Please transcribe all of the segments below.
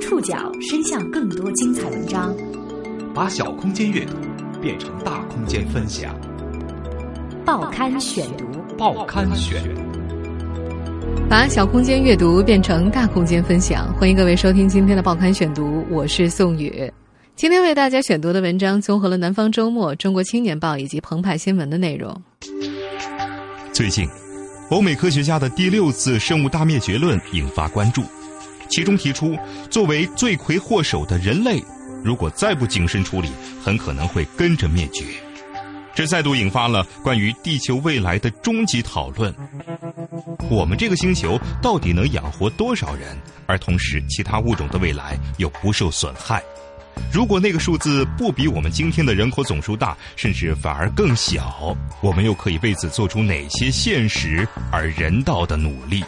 触角伸向更多精彩文章，把小空间阅读变成大空间分享。报刊选读，报刊选，把小空间阅读变成大空间分享。欢迎各位收听今天的报刊选读，我是宋宇。今天为大家选读的文章综合了《南方周末》《中国青年报》以及澎湃新闻的内容。最近，欧美科学家的第六次生物大灭绝论引发关注。其中提出，作为罪魁祸首的人类，如果再不谨慎处理，很可能会跟着灭绝。这再度引发了关于地球未来的终极讨论：我们这个星球到底能养活多少人？而同时，其他物种的未来又不受损害？如果那个数字不比我们今天的人口总数大，甚至反而更小，我们又可以为此做出哪些现实而人道的努力？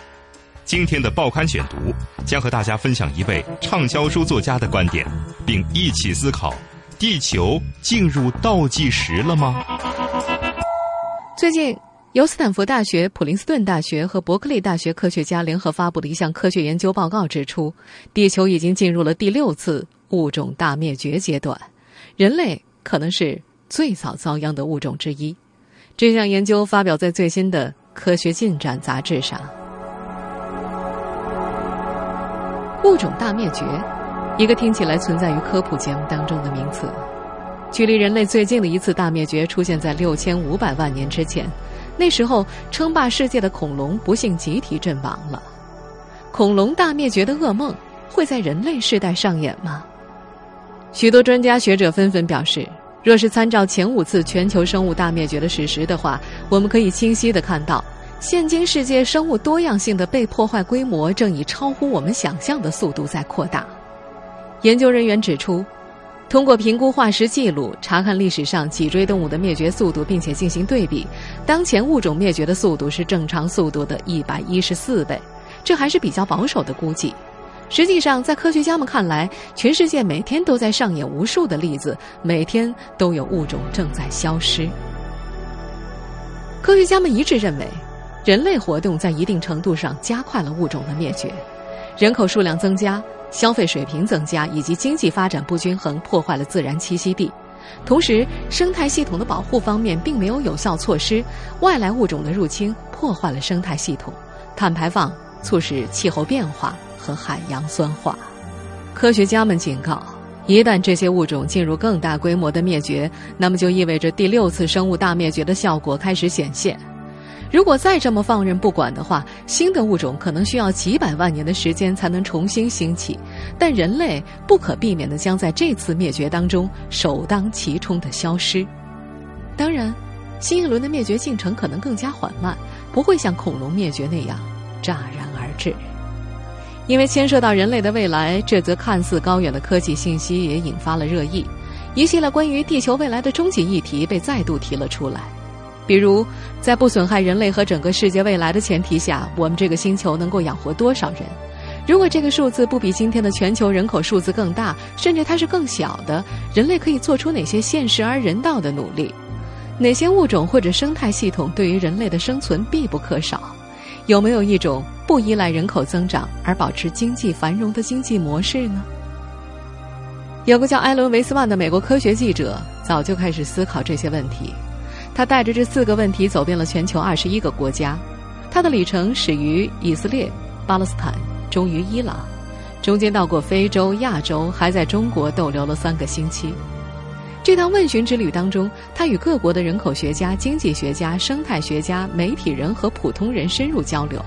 今天的报刊选读将和大家分享一位畅销书作家的观点，并一起思考：地球进入倒计时了吗？最近，由斯坦福大学、普林斯顿大学和伯克利大学科学家联合发布的一项科学研究报告指出，地球已经进入了第六次物种大灭绝阶段，人类可能是最早遭殃的物种之一。这项研究发表在最新的《科学进展》杂志上。物种大灭绝，一个听起来存在于科普节目当中的名词。距离人类最近的一次大灭绝出现在六千五百万年之前，那时候称霸世界的恐龙不幸集体阵亡了。恐龙大灭绝的噩梦会在人类世代上演吗？许多专家学者纷纷表示，若是参照前五次全球生物大灭绝的史实的话，我们可以清晰的看到。现今世界生物多样性的被破坏规模正以超乎我们想象的速度在扩大。研究人员指出，通过评估化石记录，查看历史上脊椎动物的灭绝速度，并且进行对比，当前物种灭绝的速度是正常速度的一百一十四倍。这还是比较保守的估计。实际上，在科学家们看来，全世界每天都在上演无数的例子，每天都有物种正在消失。科学家们一致认为。人类活动在一定程度上加快了物种的灭绝，人口数量增加、消费水平增加以及经济发展不均衡破坏了自然栖息地。同时，生态系统的保护方面并没有有效措施，外来物种的入侵破坏了生态系统，碳排放促使气候变化和海洋酸化。科学家们警告，一旦这些物种进入更大规模的灭绝，那么就意味着第六次生物大灭绝的效果开始显现。如果再这么放任不管的话，新的物种可能需要几百万年的时间才能重新兴起，但人类不可避免的将在这次灭绝当中首当其冲的消失。当然，新一轮的灭绝进程可能更加缓慢，不会像恐龙灭绝那样乍然而至。因为牵涉到人类的未来，这则看似高远的科技信息也引发了热议，一系列关于地球未来的终极议题被再度提了出来。比如，在不损害人类和整个世界未来的前提下，我们这个星球能够养活多少人？如果这个数字不比今天的全球人口数字更大，甚至它是更小的，人类可以做出哪些现实而人道的努力？哪些物种或者生态系统对于人类的生存必不可少？有没有一种不依赖人口增长而保持经济繁荣的经济模式呢？有个叫埃伦·维斯曼的美国科学记者早就开始思考这些问题。他带着这四个问题走遍了全球二十一个国家，他的旅程始于以色列、巴勒斯坦，终于伊朗，中间到过非洲、亚洲，还在中国逗留了三个星期。这趟问询之旅当中，他与各国的人口学家、经济学家、生态学家、媒体人和普通人深入交流。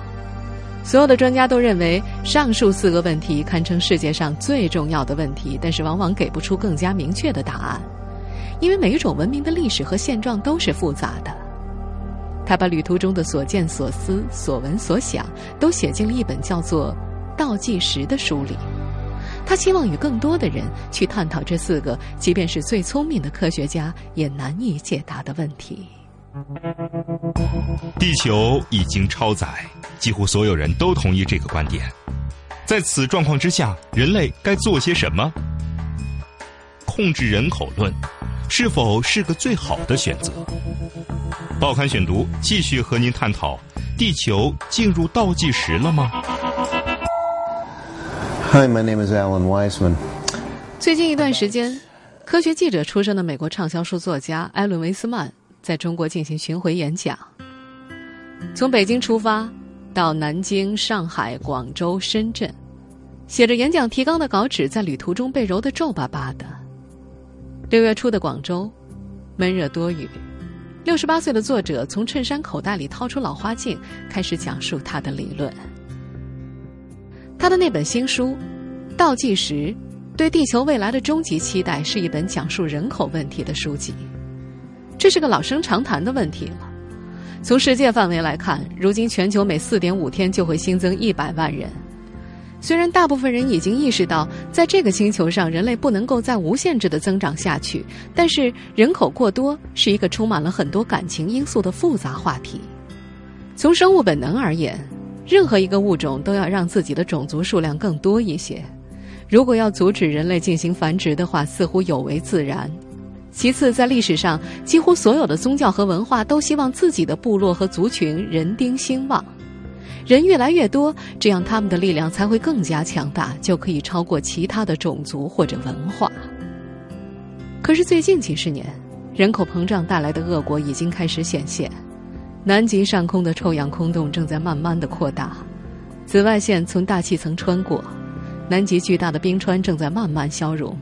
所有的专家都认为，上述四个问题堪称世界上最重要的问题，但是往往给不出更加明确的答案。因为每一种文明的历史和现状都是复杂的，他把旅途中的所见所思、所闻所想都写进了一本叫做《倒计时》的书里。他希望与更多的人去探讨这四个，即便是最聪明的科学家也难以解答的问题。地球已经超载，几乎所有人都同意这个观点。在此状况之下，人类该做些什么？控制人口论。是否是个最好的选择？报刊选读继续和您探讨：地球进入倒计时了吗？Hi, my name is Alan Weisman. 最近一段时间，科学记者出身的美国畅销书作家艾伦·维斯曼在中国进行巡回演讲。从北京出发，到南京、上海、广州、深圳，写着演讲提纲的稿纸在旅途中被揉得皱巴巴的。六月初的广州，闷热多雨。六十八岁的作者从衬衫口袋里掏出老花镜，开始讲述他的理论。他的那本新书《倒计时：对地球未来的终极期待》是一本讲述人口问题的书籍。这是个老生常谈的问题了。从世界范围来看，如今全球每四点五天就会新增一百万人。虽然大部分人已经意识到，在这个星球上人类不能够再无限制的增长下去，但是人口过多是一个充满了很多感情因素的复杂话题。从生物本能而言，任何一个物种都要让自己的种族数量更多一些。如果要阻止人类进行繁殖的话，似乎有违自然。其次，在历史上，几乎所有的宗教和文化都希望自己的部落和族群人丁兴旺。人越来越多，这样他们的力量才会更加强大，就可以超过其他的种族或者文化。可是最近几十年，人口膨胀带来的恶果已经开始显现。南极上空的臭氧空洞正在慢慢的扩大，紫外线从大气层穿过，南极巨大的冰川正在慢慢消融。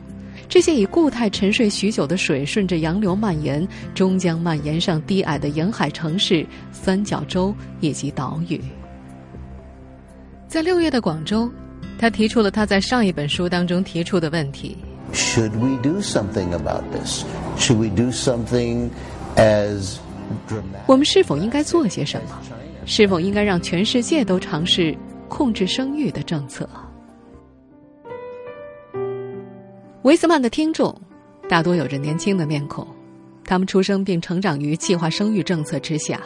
这些以固态沉睡许久的水，顺着洋流蔓延，终将蔓延上低矮的沿海城市、三角洲以及岛屿。在六月的广州，他提出了他在上一本书当中提出的问题：Should we do something about this? Should we do something as dramatic? 我们是否应该做些什么？是否应该让全世界都尝试控制生育的政策？维斯曼的听众大多有着年轻的面孔，他们出生并成长于计划生育政策之下。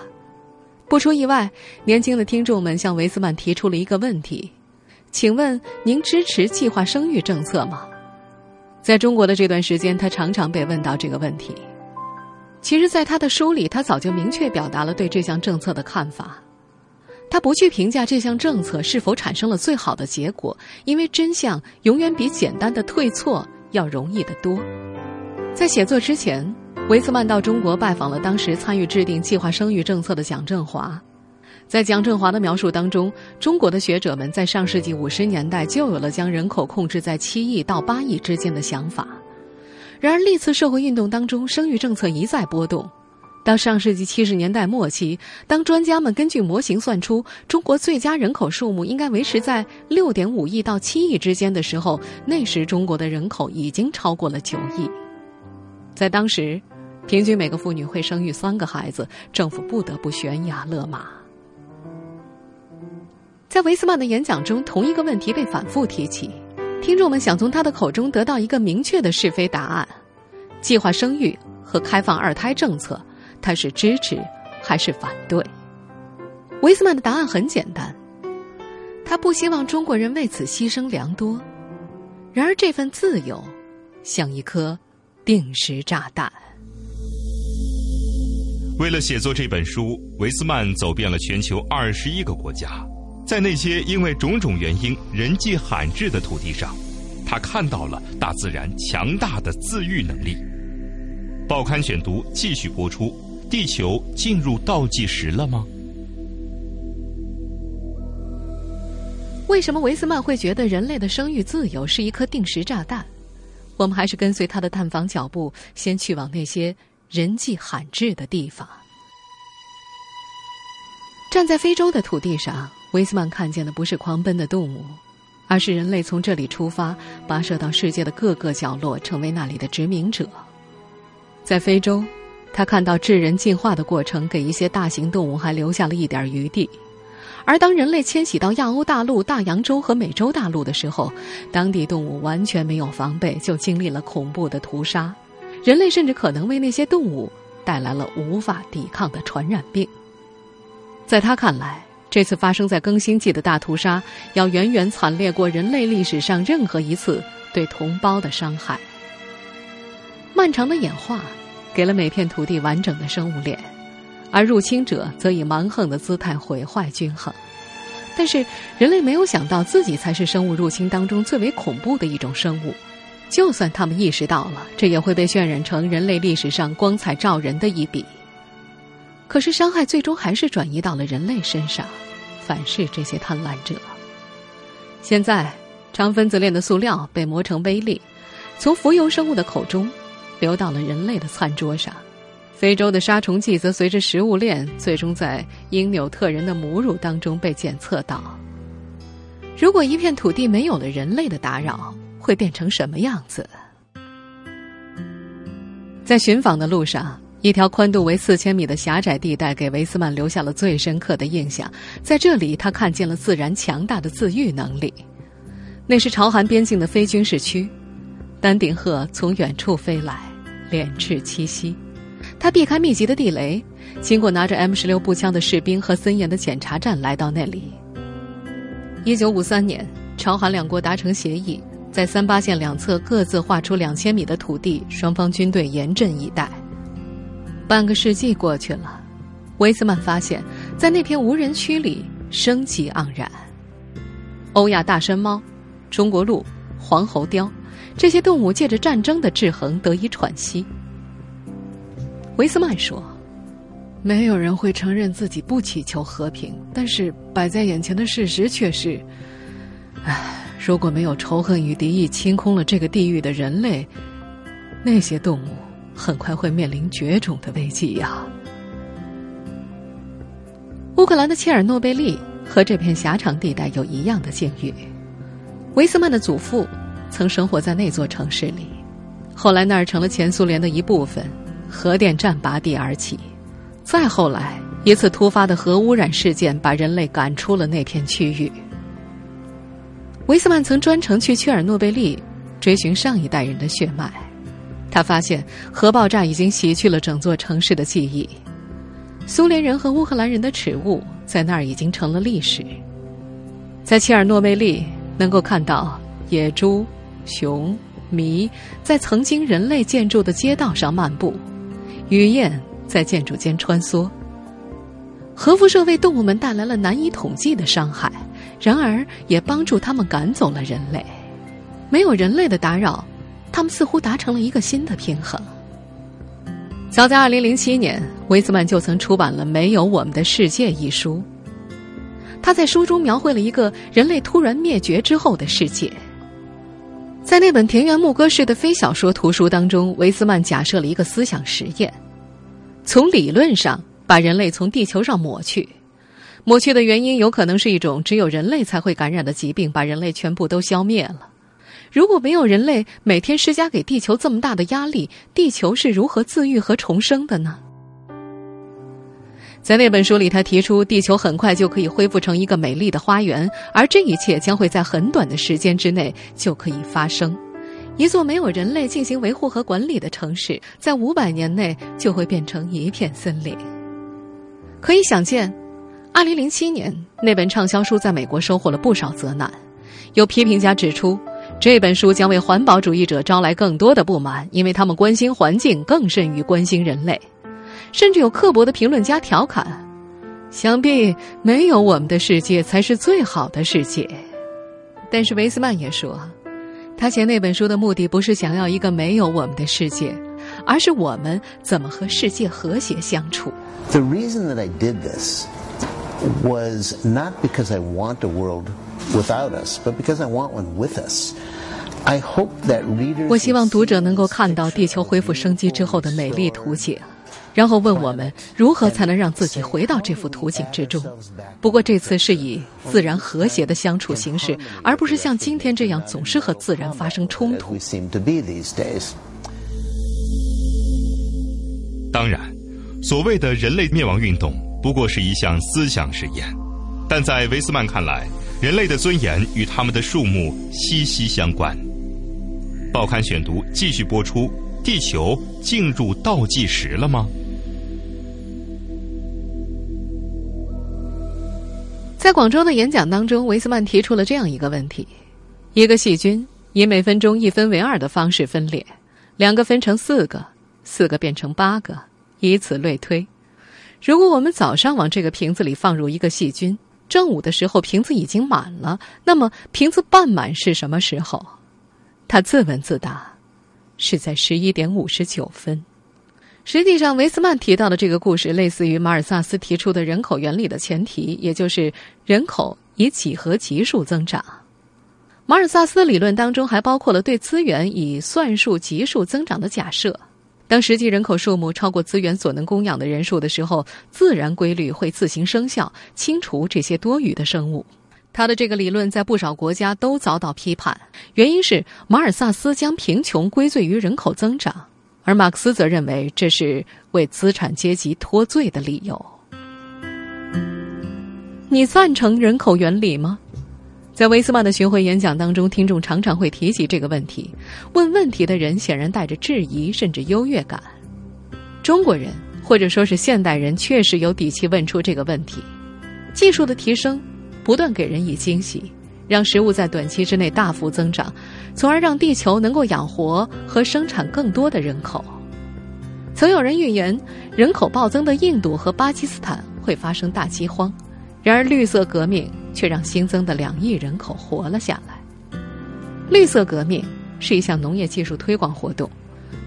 不出意外，年轻的听众们向维斯曼提出了一个问题：“请问您支持计划生育政策吗？”在中国的这段时间，他常常被问到这个问题。其实，在他的书里，他早就明确表达了对这项政策的看法。他不去评价这项政策是否产生了最好的结果，因为真相永远比简单的退错要容易得多。在写作之前。维斯曼到中国拜访了当时参与制定计划生育政策的蒋振华，在蒋振华的描述当中，中国的学者们在上世纪五十年代就有了将人口控制在七亿到八亿之间的想法。然而，历次社会运动当中，生育政策一再波动。到上世纪七十年代末期，当专家们根据模型算出中国最佳人口数目应该维持在六点五亿到七亿之间的时候，那时中国的人口已经超过了九亿。在当时。平均每个妇女会生育三个孩子，政府不得不悬崖勒马。在维斯曼的演讲中，同一个问题被反复提起，听众们想从他的口中得到一个明确的是非答案：计划生育和开放二胎政策，他是支持还是反对？维斯曼的答案很简单，他不希望中国人为此牺牲良多。然而，这份自由像一颗定时炸弹。为了写作这本书，维斯曼走遍了全球二十一个国家，在那些因为种种原因人迹罕至的土地上，他看到了大自然强大的自愈能力。报刊选读继续播出：地球进入倒计时了吗？为什么维斯曼会觉得人类的生育自由是一颗定时炸弹？我们还是跟随他的探访脚步，先去往那些。人迹罕至的地方，站在非洲的土地上，威斯曼看见的不是狂奔的动物，而是人类从这里出发，跋涉到世界的各个角落，成为那里的殖民者。在非洲，他看到智人进化的过程，给一些大型动物还留下了一点余地；而当人类迁徙到亚欧大陆、大洋洲和美洲大陆的时候，当地动物完全没有防备，就经历了恐怖的屠杀。人类甚至可能为那些动物带来了无法抵抗的传染病。在他看来，这次发生在更新纪的大屠杀要远远惨烈过人类历史上任何一次对同胞的伤害。漫长的演化给了每片土地完整的生物链，而入侵者则以蛮横的姿态毁坏均衡。但是人类没有想到自己才是生物入侵当中最为恐怖的一种生物。就算他们意识到了，这也会被渲染成人类历史上光彩照人的一笔。可是伤害最终还是转移到了人类身上，反噬这些贪婪者。现在，长分子链的塑料被磨成微粒，从浮游生物的口中流到了人类的餐桌上。非洲的杀虫剂则随着食物链，最终在因纽特人的母乳当中被检测到。如果一片土地没有了人类的打扰，会变成什么样子？在寻访的路上，一条宽度为四千米的狭窄地带给维斯曼留下了最深刻的印象。在这里，他看见了自然强大的自愈能力。那是朝韩边境的非军事区，丹顶鹤从远处飞来，敛翅栖息。他避开密集的地雷，经过拿着 M 十六步枪的士兵和森严的检查站，来到那里。一九五三年，朝韩两国达成协议，在三八线两侧各自划出两千米的土地，双方军队严阵以待。半个世纪过去了，维斯曼发现，在那片无人区里，生机盎然。欧亚大山猫、中国鹿、黄喉貂，这些动物借着战争的制衡得以喘息。维斯曼说：“没有人会承认自己不祈求和平，但是摆在眼前的事实却是，唉，如果没有仇恨与敌意清空了这个地狱的人类，那些动物很快会面临绝种的危机呀。”乌克兰的切尔诺贝利和这片狭长地带有一样的境遇。维斯曼的祖父曾生活在那座城市里，后来那儿成了前苏联的一部分。核电站拔地而起，再后来，一次突发的核污染事件把人类赶出了那片区域。维斯曼曾专程去切尔诺贝利追寻上一代人的血脉，他发现核爆炸已经洗去了整座城市的记忆，苏联人和乌克兰人的耻辱在那儿已经成了历史。在切尔诺贝利，能够看到野猪、熊、麋在曾经人类建筑的街道上漫步。雨燕在建筑间穿梭，核辐射为动物们带来了难以统计的伤害，然而也帮助他们赶走了人类。没有人类的打扰，他们似乎达成了一个新的平衡。早在二零零七年，维斯曼就曾出版了《没有我们的世界》一书。他在书中描绘了一个人类突然灭绝之后的世界。在那本田园牧歌式的非小说图书当中，维斯曼假设了一个思想实验：从理论上把人类从地球上抹去，抹去的原因有可能是一种只有人类才会感染的疾病，把人类全部都消灭了。如果没有人类每天施加给地球这么大的压力，地球是如何自愈和重生的呢？在那本书里，他提出，地球很快就可以恢复成一个美丽的花园，而这一切将会在很短的时间之内就可以发生。一座没有人类进行维护和管理的城市，在五百年内就会变成一片森林。可以想见，二零零七年那本畅销书在美国收获了不少责难。有批评家指出，这本书将为环保主义者招来更多的不满，因为他们关心环境更甚于关心人类。甚至有刻薄的评论家调侃：“想必没有我们的世界才是最好的世界。”但是维斯曼也说，他写那本书的目的不是想要一个没有我们的世界，而是我们怎么和世界和谐相处。The reason that I did this was not because I want a world without us, but because I want one with us. I hope that readers. 我希望读者能够看到地球恢复生机之后的美丽图景。然后问我们如何才能让自己回到这幅图景之中。不过这次是以自然和谐的相处形式，而不是像今天这样总是和自然发生冲突。当然，所谓的人类灭亡运动不过是一项思想实验，但在维斯曼看来，人类的尊严与他们的数目息息相关。报刊选读继续播出：地球进入倒计时了吗？在广州的演讲当中，维斯曼提出了这样一个问题：一个细菌以每分钟一分为二的方式分裂，两个分成四个，四个变成八个，以此类推。如果我们早上往这个瓶子里放入一个细菌，正午的时候瓶子已经满了，那么瓶子半满是什么时候？他自问自答，是在十一点五十九分。实际上，维斯曼提到的这个故事，类似于马尔萨斯提出的人口原理的前提，也就是人口以几何级数增长。马尔萨斯的理论当中还包括了对资源以算术级数增长的假设。当实际人口数目超过资源所能供养的人数的时候，自然规律会自行生效，清除这些多余的生物。他的这个理论在不少国家都遭到批判，原因是马尔萨斯将贫穷归罪于人口增长，而马克思则认为这是为资产阶级脱罪的理由。你赞成人口原理吗？在威斯曼的巡回演讲当中，听众常常会提及这个问题。问问题的人显然带着质疑，甚至优越感。中国人或者说是现代人，确实有底气问出这个问题。技术的提升不断给人以惊喜，让食物在短期之内大幅增长，从而让地球能够养活和生产更多的人口。曾有人预言，人口暴增的印度和巴基斯坦会发生大饥荒。然而，绿色革命却让新增的两亿人口活了下来。绿色革命是一项农业技术推广活动。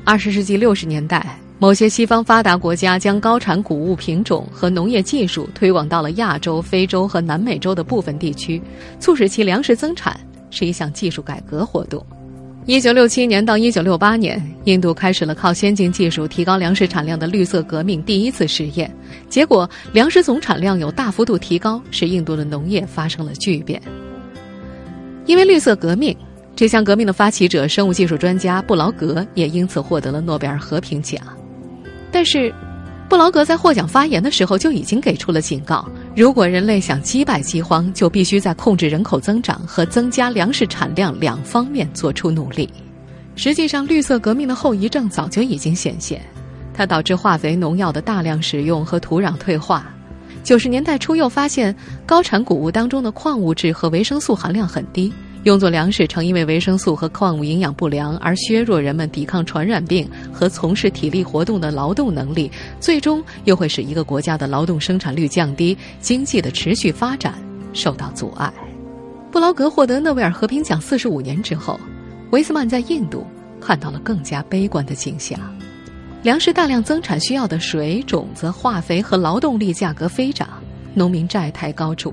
二十世纪六十年代，某些西方发达国家将高产谷物品种和农业技术推广到了亚洲、非洲和南美洲的部分地区，促使其粮食增产，是一项技术改革活动。一九六七年到一九六八年，印度开始了靠先进技术提高粮食产量的绿色革命第一次试验，结果粮食总产量有大幅度提高，使印度的农业发生了巨变。因为绿色革命这项革命的发起者生物技术专家布劳格也因此获得了诺贝尔和平奖，但是。布劳格在获奖发言的时候就已经给出了警告：如果人类想击败饥荒，就必须在控制人口增长和增加粮食产量两方面做出努力。实际上，绿色革命的后遗症早就已经显现，它导致化肥、农药的大量使用和土壤退化。九十年代初又发现高产谷物当中的矿物质和维生素含量很低。用作粮食常因为维生素和矿物营养不良而削弱人们抵抗传染病和从事体力活动的劳动能力，最终又会使一个国家的劳动生产率降低，经济的持续发展受到阻碍。布劳格获得诺贝尔和平奖四十五年之后，维斯曼在印度看到了更加悲观的景象：粮食大量增产需要的水、种子、化肥和劳动力价格飞涨，农民债台高筑。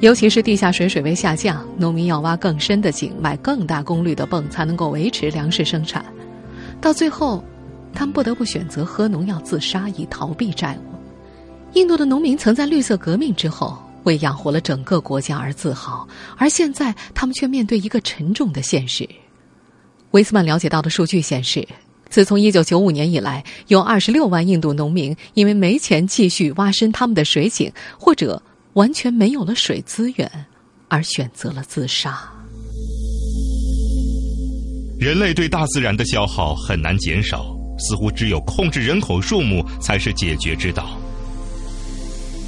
尤其是地下水水位下降，农民要挖更深的井，买更大功率的泵，才能够维持粮食生产。到最后，他们不得不选择喝农药自杀，以逃避债务。印度的农民曾在绿色革命之后为养活了整个国家而自豪，而现在他们却面对一个沉重的现实。维斯曼了解到的数据显示，自从1995年以来，有26万印度农民因为没钱继续挖深他们的水井，或者。完全没有了水资源，而选择了自杀。人类对大自然的消耗很难减少，似乎只有控制人口数目才是解决之道。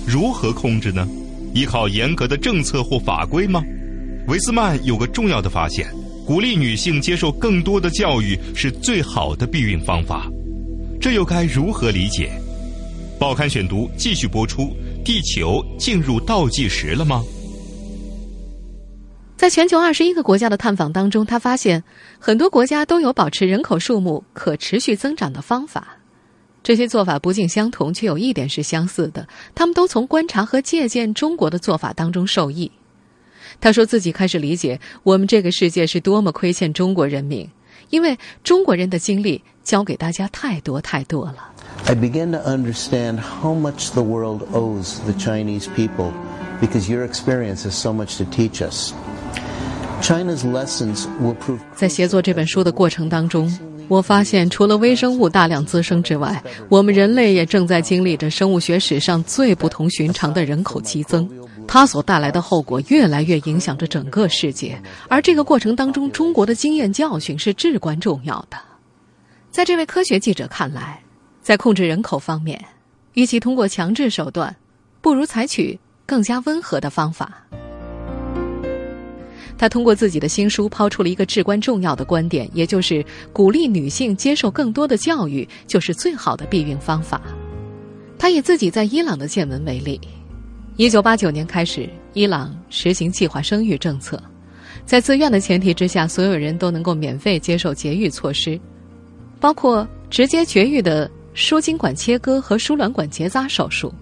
如何控制呢？依靠严格的政策或法规吗？维斯曼有个重要的发现：鼓励女性接受更多的教育是最好的避孕方法。这又该如何理解？报刊选读继续播出。地球进入倒计时了吗？在全球二十一个国家的探访当中，他发现很多国家都有保持人口数目可持续增长的方法。这些做法不尽相同，却有一点是相似的：他们都从观察和借鉴中国的做法当中受益。他说自己开始理解我们这个世界是多么亏欠中国人民，因为中国人的经历教给大家太多太多了。I began to understand how much the world owes the Chinese people because your experience has so much to teach us. China's lessons will prove. 在写作这本书的过程当中，我发现除了微生物大量滋生之外，我们人类也正在经历着生物学史上最不同寻常的人口激增。它所带来的后果越来越影响着整个世界，而这个过程当中，中国的经验教训是至关重要的。在这位科学记者看来。在控制人口方面，与其通过强制手段，不如采取更加温和的方法。他通过自己的新书抛出了一个至关重要的观点，也就是鼓励女性接受更多的教育，就是最好的避孕方法。他以自己在伊朗的见闻为例。一九八九年开始，伊朗实行计划生育政策，在自愿的前提之下，所有人都能够免费接受节育措施，包括直接绝育的输精管切割和输卵管结扎手术。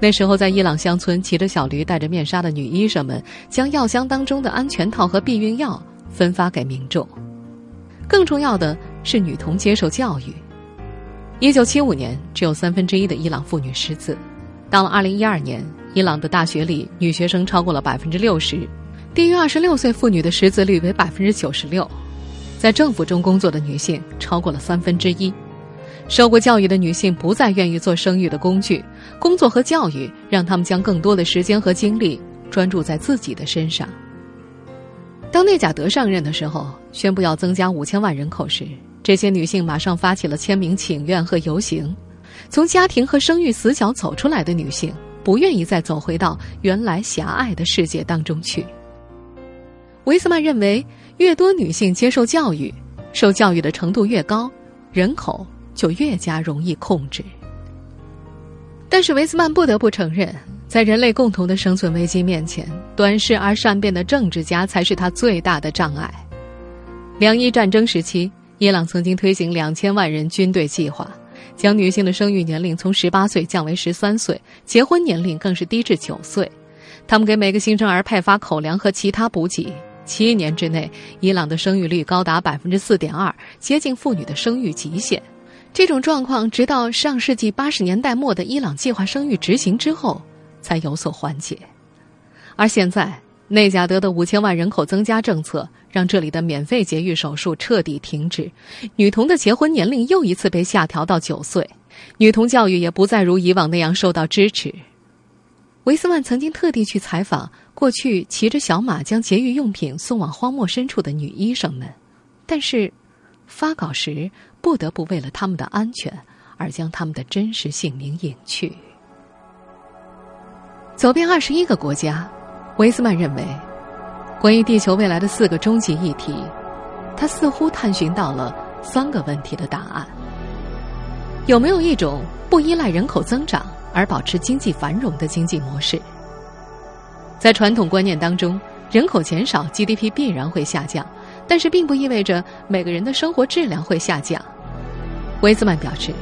那时候，在伊朗乡村，骑着小驴、戴着面纱的女医生们，将药箱当中的安全套和避孕药分发给民众。更重要的是，女童接受教育。一九七五年，只有三分之一的伊朗妇女识字；到了二零一二年，伊朗的大学里女学生超过了百分之六十，低于二十六岁妇女的识字率为百分之九十六，在政府中工作的女性超过了三分之一。受过教育的女性不再愿意做生育的工具，工作和教育让他们将更多的时间和精力专注在自己的身上。当内贾德上任的时候，宣布要增加五千万人口时。这些女性马上发起了签名请愿和游行。从家庭和生育死角走出来的女性，不愿意再走回到原来狭隘的世界当中去。维斯曼认为，越多女性接受教育，受教育的程度越高，人口就越加容易控制。但是，维斯曼不得不承认，在人类共同的生存危机面前，短视而善变的政治家才是他最大的障碍。两伊战争时期。伊朗曾经推行两千万人军队计划，将女性的生育年龄从十八岁降为十三岁，结婚年龄更是低至九岁。他们给每个新生儿派发口粮和其他补给。七年之内，伊朗的生育率高达百分之四点二，接近妇女的生育极限。这种状况直到上世纪八十年代末的伊朗计划生育执行之后，才有所缓解。而现在，内贾德的五千万人口增加政策。让这里的免费节育手术彻底停止，女童的结婚年龄又一次被下调到九岁，女童教育也不再如以往那样受到支持。维斯曼曾经特地去采访过去骑着小马将节育用品送往荒漠深处的女医生们，但是发稿时不得不为了他们的安全而将他们的真实姓名隐去。走遍二十一个国家，维斯曼认为。关于地球未来的四个终极议题，他似乎探寻到了三个问题的答案：有没有一种不依赖人口增长而保持经济繁荣的经济模式？在传统观念当中，人口减少，GDP 必然会下降，但是并不意味着每个人的生活质量会下降。威斯曼表示，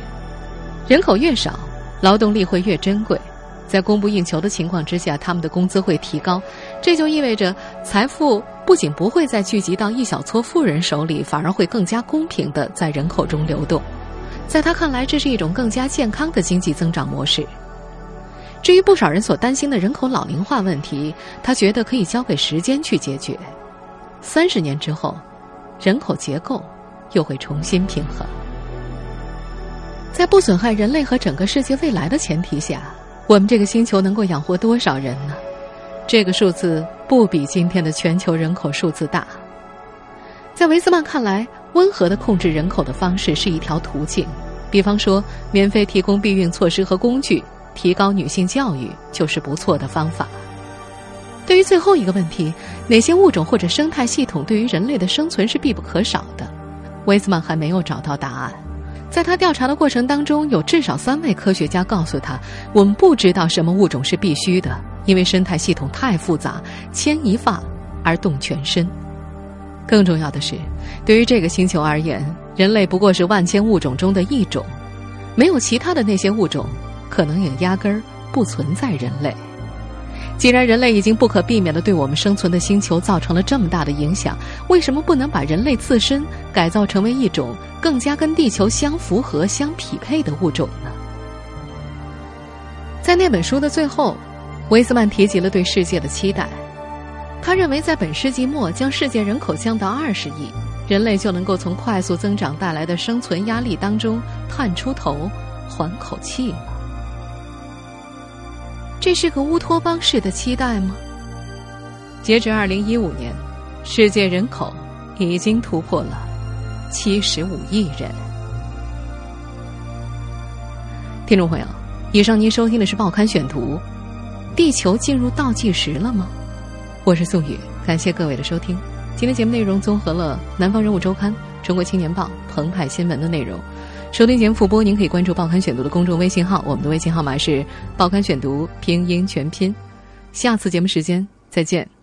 人口越少，劳动力会越珍贵。在供不应求的情况之下，他们的工资会提高，这就意味着财富不仅不会再聚集到一小撮富人手里，反而会更加公平的在人口中流动。在他看来，这是一种更加健康的经济增长模式。至于不少人所担心的人口老龄化问题，他觉得可以交给时间去解决。三十年之后，人口结构又会重新平衡，在不损害人类和整个世界未来的前提下。我们这个星球能够养活多少人呢？这个数字不比今天的全球人口数字大。在维斯曼看来，温和的控制人口的方式是一条途径，比方说，免费提供避孕措施和工具，提高女性教育就是不错的方法。对于最后一个问题，哪些物种或者生态系统对于人类的生存是必不可少的？威斯曼还没有找到答案。在他调查的过程当中，有至少三位科学家告诉他：“我们不知道什么物种是必须的，因为生态系统太复杂，牵一发而动全身。更重要的是，对于这个星球而言，人类不过是万千物种中的一种，没有其他的那些物种，可能也压根儿不存在人类。既然人类已经不可避免地对我们生存的星球造成了这么大的影响，为什么不能把人类自身改造成为一种？”更加跟地球相符合、相匹配的物种呢？在那本书的最后，维斯曼提及了对世界的期待。他认为，在本世纪末将世界人口降到二十亿，人类就能够从快速增长带来的生存压力当中探出头，缓口气了。这是个乌托邦式的期待吗？截至二零一五年，世界人口已经突破了。七十五亿人。听众朋友，以上您收听的是《报刊选读》，地球进入倒计时了吗？我是宋宇，感谢各位的收听。今天节目内容综合了《南方人物周刊》《中国青年报》《澎湃新闻》的内容。收听节目复播，您可以关注《报刊选读》的公众微信号，我们的微信号码是《报刊选读》拼音全拼。下次节目时间再见。